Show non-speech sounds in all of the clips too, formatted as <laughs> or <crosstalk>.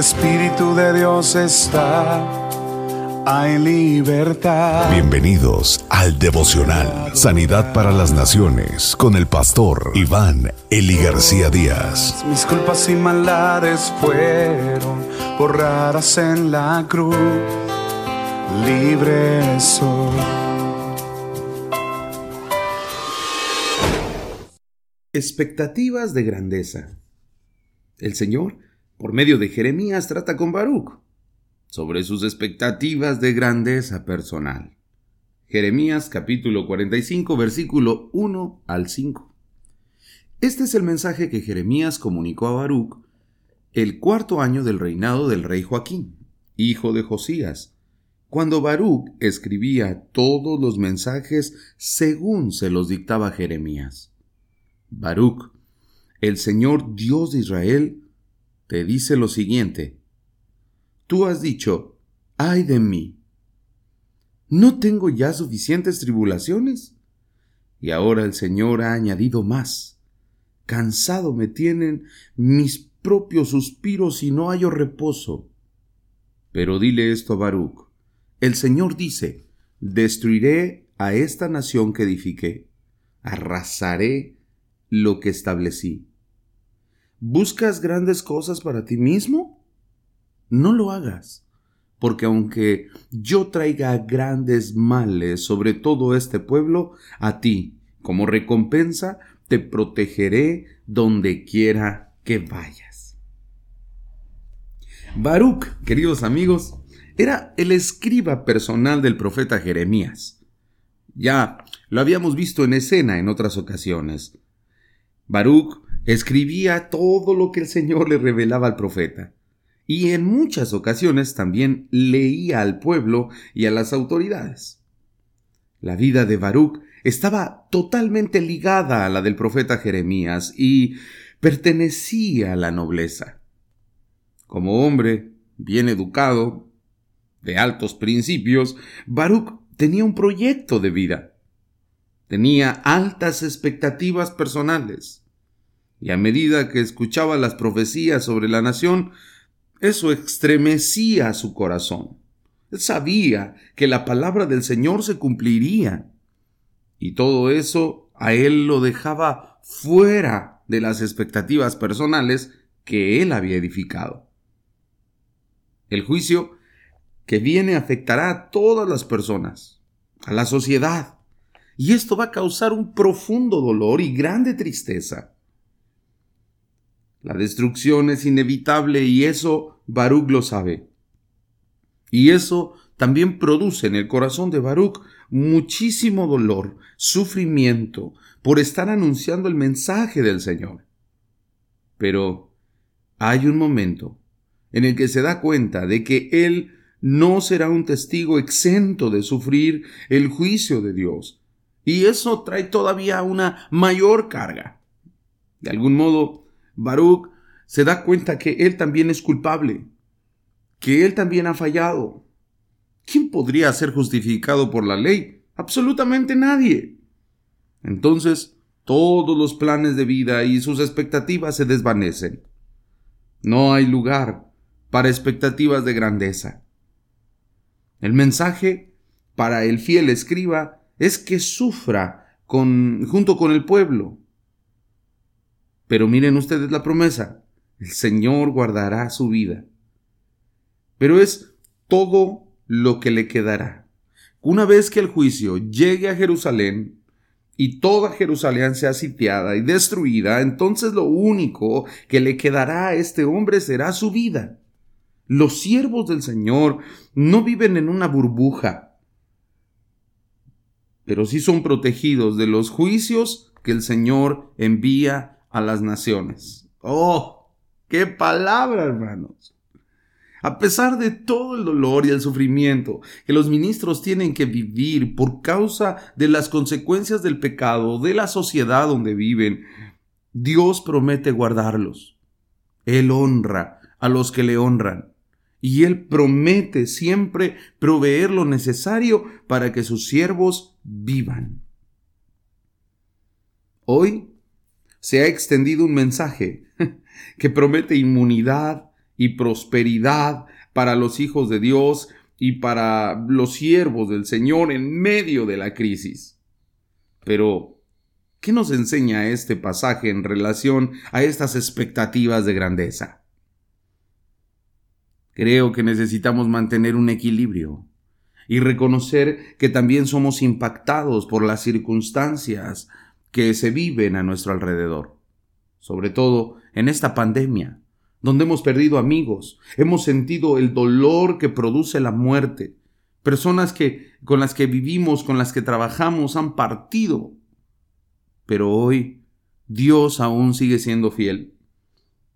Espíritu de Dios está, hay libertad. Bienvenidos al devocional Sanidad para las Naciones con el pastor Iván Eli García Díaz. Mis culpas y maldades fueron borradas en la cruz, libre soy. Expectativas de grandeza. El Señor por medio de Jeremías trata con Baruch sobre sus expectativas de grandeza personal. Jeremías capítulo 45 versículo 1 al 5. Este es el mensaje que Jeremías comunicó a Baruch el cuarto año del reinado del rey Joaquín, hijo de Josías, cuando Baruch escribía todos los mensajes según se los dictaba Jeremías. Baruch, el Señor Dios de Israel, te dice lo siguiente. Tú has dicho, ay de mí. ¿No tengo ya suficientes tribulaciones? Y ahora el Señor ha añadido más. Cansado me tienen mis propios suspiros y no hallo reposo. Pero dile esto a Baruch. El Señor dice, destruiré a esta nación que edifiqué, arrasaré lo que establecí. ¿Buscas grandes cosas para ti mismo? No lo hagas, porque aunque yo traiga grandes males sobre todo este pueblo, a ti, como recompensa, te protegeré donde quiera que vayas. Baruch, queridos amigos, era el escriba personal del profeta Jeremías. Ya lo habíamos visto en escena en otras ocasiones. Baruch escribía todo lo que el Señor le revelaba al profeta, y en muchas ocasiones también leía al pueblo y a las autoridades. La vida de Baruch estaba totalmente ligada a la del profeta Jeremías y pertenecía a la nobleza. Como hombre bien educado, de altos principios, Baruch tenía un proyecto de vida. Tenía altas expectativas personales y a medida que escuchaba las profecías sobre la nación, eso estremecía su corazón. Él sabía que la palabra del Señor se cumpliría. Y todo eso a él lo dejaba fuera de las expectativas personales que él había edificado. El juicio que viene afectará a todas las personas, a la sociedad, y esto va a causar un profundo dolor y grande tristeza. La destrucción es inevitable y eso Baruch lo sabe. Y eso también produce en el corazón de Baruch muchísimo dolor, sufrimiento, por estar anunciando el mensaje del Señor. Pero hay un momento en el que se da cuenta de que él no será un testigo exento de sufrir el juicio de Dios. Y eso trae todavía una mayor carga. De algún modo, Baruch se da cuenta que él también es culpable, que él también ha fallado. ¿Quién podría ser justificado por la ley? Absolutamente nadie. Entonces, todos los planes de vida y sus expectativas se desvanecen. No hay lugar para expectativas de grandeza. El mensaje para el fiel escriba es que sufra junto con el pueblo, pero miren ustedes la promesa, el Señor guardará su vida. Pero es todo lo que le quedará. Una vez que el juicio llegue a Jerusalén y toda Jerusalén sea sitiada y destruida, entonces lo único que le quedará a este hombre será su vida. Los siervos del Señor no viven en una burbuja, pero sí son protegidos de los juicios que el Señor envía a las naciones. ¡Oh! ¡Qué palabra, hermanos! A pesar de todo el dolor y el sufrimiento que los ministros tienen que vivir por causa de las consecuencias del pecado de la sociedad donde viven, Dios promete guardarlos. Él honra a los que le honran y Él promete siempre proveer lo necesario para que sus siervos vivan. Hoy se ha extendido un mensaje <laughs> que promete inmunidad y prosperidad para los hijos de Dios y para los siervos del Señor en medio de la crisis. Pero, ¿qué nos enseña este pasaje en relación a estas expectativas de grandeza? Creo que necesitamos mantener un equilibrio y reconocer que también somos impactados por las circunstancias que se viven a nuestro alrededor, sobre todo en esta pandemia donde hemos perdido amigos, hemos sentido el dolor que produce la muerte. Personas que con las que vivimos, con las que trabajamos han partido. Pero hoy Dios aún sigue siendo fiel.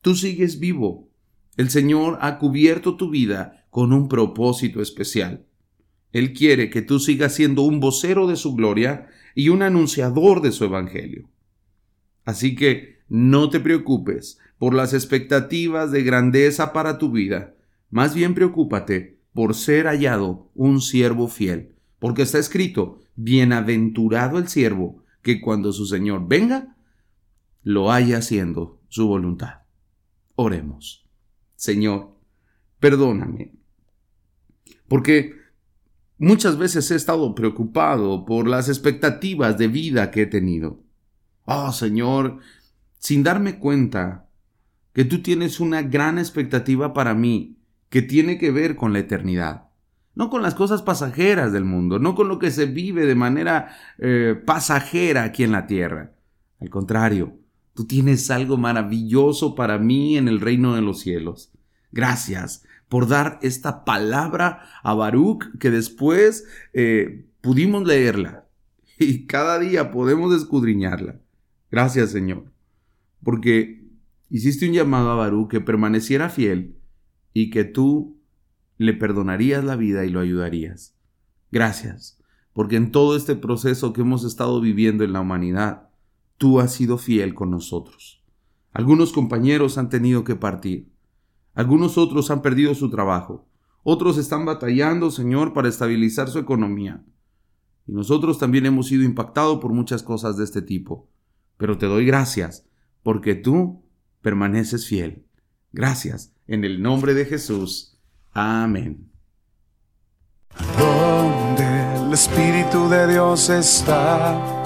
Tú sigues vivo. El Señor ha cubierto tu vida con un propósito especial. Él quiere que tú sigas siendo un vocero de su gloria y un anunciador de su evangelio. Así que no te preocupes, por las expectativas de grandeza para tu vida. Más bien preocúpate por ser hallado un siervo fiel, porque está escrito, bienaventurado el siervo que cuando su Señor venga, lo haya haciendo su voluntad. Oremos. Señor, perdóname, porque muchas veces he estado preocupado por las expectativas de vida que he tenido. Oh Señor, sin darme cuenta que tú tienes una gran expectativa para mí que tiene que ver con la eternidad. No con las cosas pasajeras del mundo, no con lo que se vive de manera eh, pasajera aquí en la tierra. Al contrario, tú tienes algo maravilloso para mí en el reino de los cielos. Gracias por dar esta palabra a Baruch que después eh, pudimos leerla <laughs> y cada día podemos escudriñarla. Gracias Señor, porque hiciste un llamado a Barú que permaneciera fiel y que tú le perdonarías la vida y lo ayudarías. Gracias, porque en todo este proceso que hemos estado viviendo en la humanidad, tú has sido fiel con nosotros. Algunos compañeros han tenido que partir, algunos otros han perdido su trabajo, otros están batallando, Señor, para estabilizar su economía. Y nosotros también hemos sido impactados por muchas cosas de este tipo. Pero te doy gracias, porque tú permaneces fiel. Gracias, en el nombre de Jesús. Amén. Donde el Espíritu de Dios está